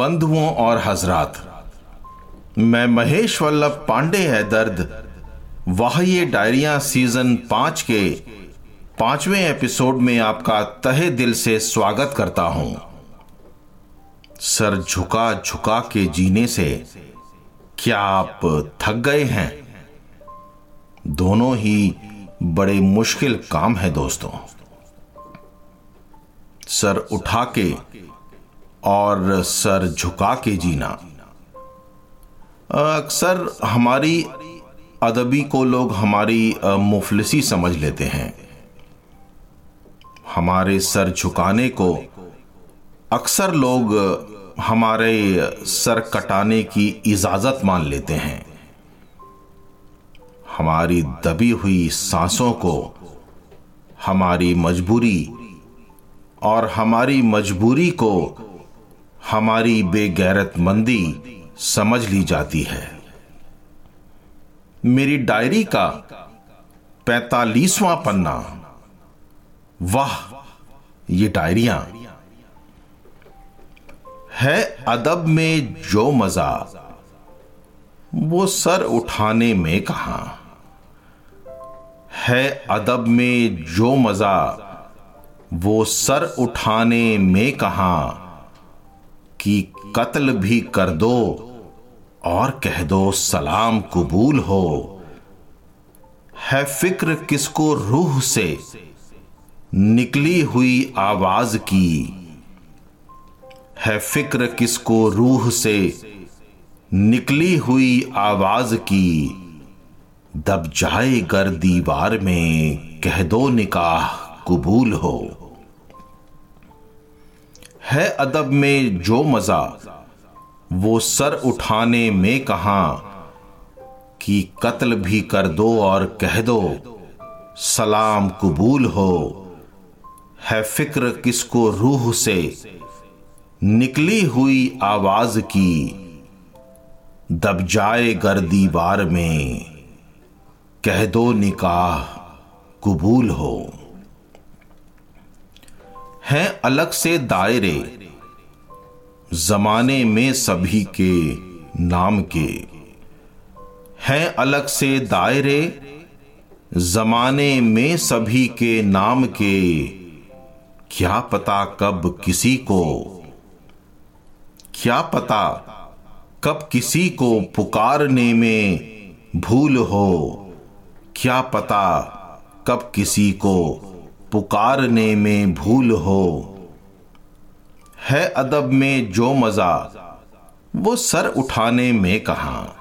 बंधुओं और हजरात। मैं महेश वल्लभ पांडे है दर्द। वाह ये डायरिया सीज़न पाँच के पाँचवें एपिसोड में आपका तहे दिल से स्वागत करता हूँ। सर झुका झुका के जीने से क्या आप थक गए हैं? दोनों ही बड़े मुश्किल काम है दोस्तों। सर उठा के और सर झुका के जीना। अक्सर हमारी अदबी को लोग हमारी मुफलसी समझ लेते हैं। हमारे सर झुकाने को अक्सर लोग हमारे सर कटाने की इजाज़त मान लेते हैं। हमारी दबी हुई सांसों को हमारी मजबूरी और हमारी मजबूरी को हमारी बेगैरतमंदी समझ ली जाती है। मेरी डायरी का पैतालीसवां पन्ना। वाह, ये डायरिया। है अदब में जो मज़ा, वो सर उठाने में कहा। है अदब में जो मज़ा, वो सर उठाने में कहा। कि कत्ल भी कर दो और कह दो सलाम कबूल हो। है फ़िक्र किसको रूह से? निकली हुई आवाज़ की। है फ़िक्र किसको रूह से? निकली हुई आवाज़ की। दब जाए गर दीवार में, कह दो निकाह कबूल हो। है अदब में जो मज़ा, वो सर उठाने में कहा, कि कत्ल भी कर दो और कह दो, सलाम कबूल हो। है फ़िक्र किसको रूह से, निकली हुई आवाज़ की, दब जाए गर दीवार में, कह दो निकाह कबूल हो। हैं अलग से दायरे, जमाने में सभी के नाम के। हैं अलग से दायरे, जमाने में सभी के नाम के। क्या पता कब किसी को, क्या पता कब किसी को पुकारने में भूल हो। क्या पता कब किसी को पुकारने में भूल हो। है अदब में जो मज़ा, वो सर उठाने में कहा।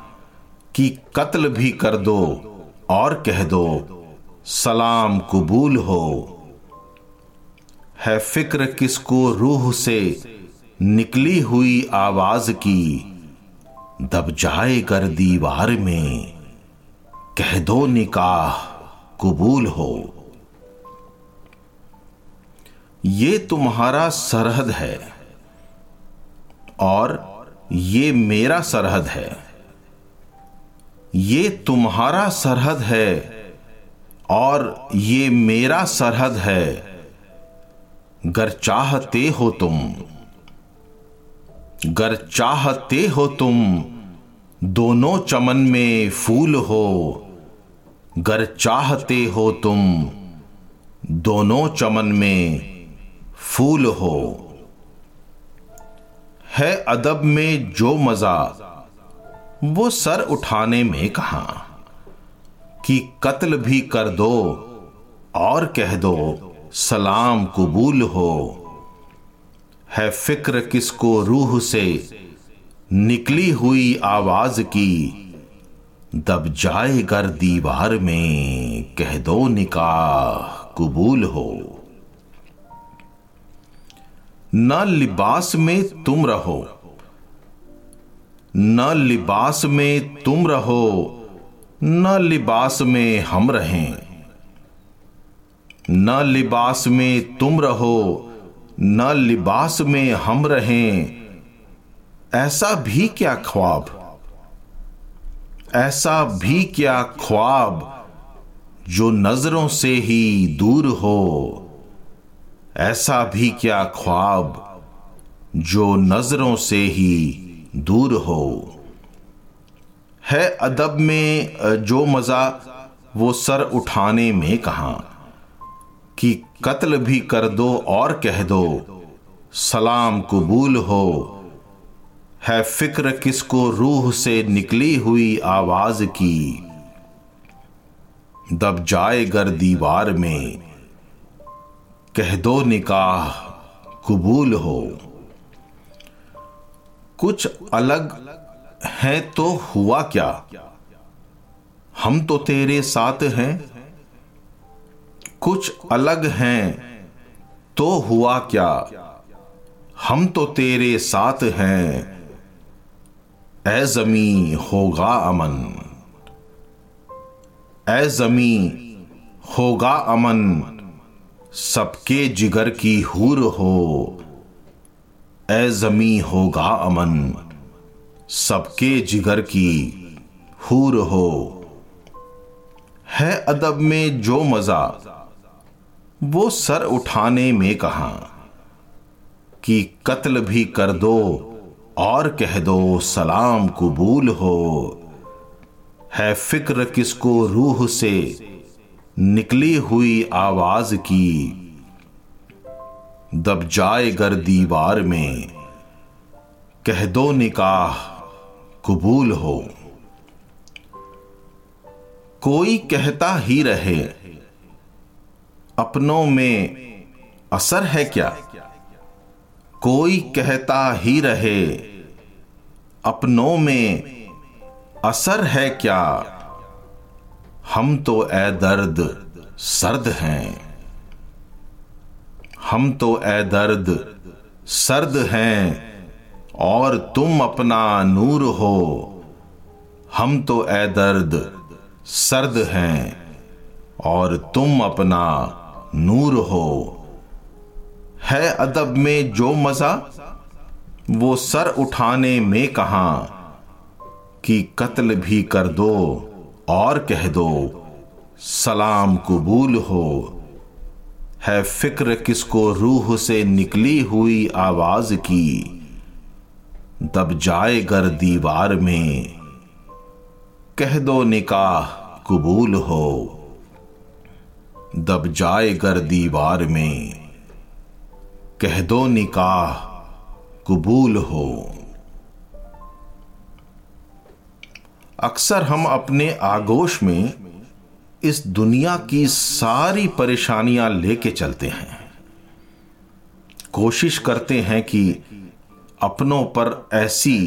कि कत्ल भी कर दो और कह दो, सलाम कबूल हो। है फ़िक्र किसको रूह से निकली हुई आवाज़ की, दब जाए कर दीवार में, कह दो निकाह कबूल हो। ये तुम्हारा सरहद है और ये मेरा सरहद है। ये तुम्हारा सरहद है और ये मेरा सरहद है। गर चाहते हो तुम। गर चाहते हो तुम। दोनों चमन में फूल हो। गर चाहते हो तुम। दोनों चमन में फूल हो। है अदब में जो मज़ा, वो सर उठाने में कहा। कि कत्ल भी कर दो, और कह दो, सलाम कबूल हो। है फ़िक्र किसको रूह से, निकली हुई आवाज़ की। दब जाए गर दीवार में, कह दो निकाह कबूल हो। न लिबास में तुम रहो। न लिबास में तुम रहो, न लिबास में हम रहें। न लिबास में तुम रहो, न लिबास में हम रहें। ऐसा भी क्या ख्वाब? ऐसा भी क्या ख्वाब जो नज़रों से ही दूर हो? ऐसा भी क्या ख्वाब जो नज़रों से ही दूर हो? है अदब में जो मज़ा वो सर उठाने में कहा? कि कत्ल भी कर दो और कह दो, सलाम कबूल हो। है फ़िक्र किसको रूह से निकली हुई आवाज़ की? दब जाए गर दीवार में कह दो निकाह, कबूल हो। कुछ अलग है तो हुआ क्या? हम तो तेरे साथ हैं। कुछ अलग हैं तो हुआ क्या? हम तो तेरे साथ हैं। ए जमी होगा अमन। ए जमी होगा अमन। सबके जिगर की हूर हो। ए जमी होगा अमन, सबके जिगर की हूर हो। है अदब में जो मज़ा, वो सर उठाने में कहा, कि कत्ल भी कर दो और कह दो सलाम कबूल हो। है फ़िक्र किसको रूह से निकली हुई आवाज़ की। दब जाए गर दीवार में, कह दो निकाह, कबूल हो। कोई कहता ही रहे, अपनों में असर है क्या? कोई कहता ही रहे, अपनों में असर है क्या? हम तो ए दर्द सर्द हैं। हम तो ए दर्द सर्द हैं और तुम अपना नूर हो। हम तो ए दर्द सर्द हैं और तुम अपना नूर हो। है अदब में जो मज़ा, वो सर उठाने में कहा, कि कत्ल भी कर दो। और कह दो, सलाम कबूल हो। है फ़िक्र किसको रूह से निकली हुई आवाज़ की? दब जाए गर दीवार में। कह दो निकाह कबूल हो। दब जाए गर दीवार में। कह दो निकाह कबूल हो। अक्सर हम अपने आगोश में इस दुनिया की सारी परेशानियाँ लेके चलते हैं। कोशिश करते हैं कि अपनों पर ऐसी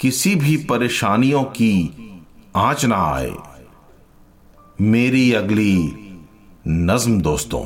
किसी भी परेशानियों की आँच ना आए। मेरी अगली नज्म दोस्तों।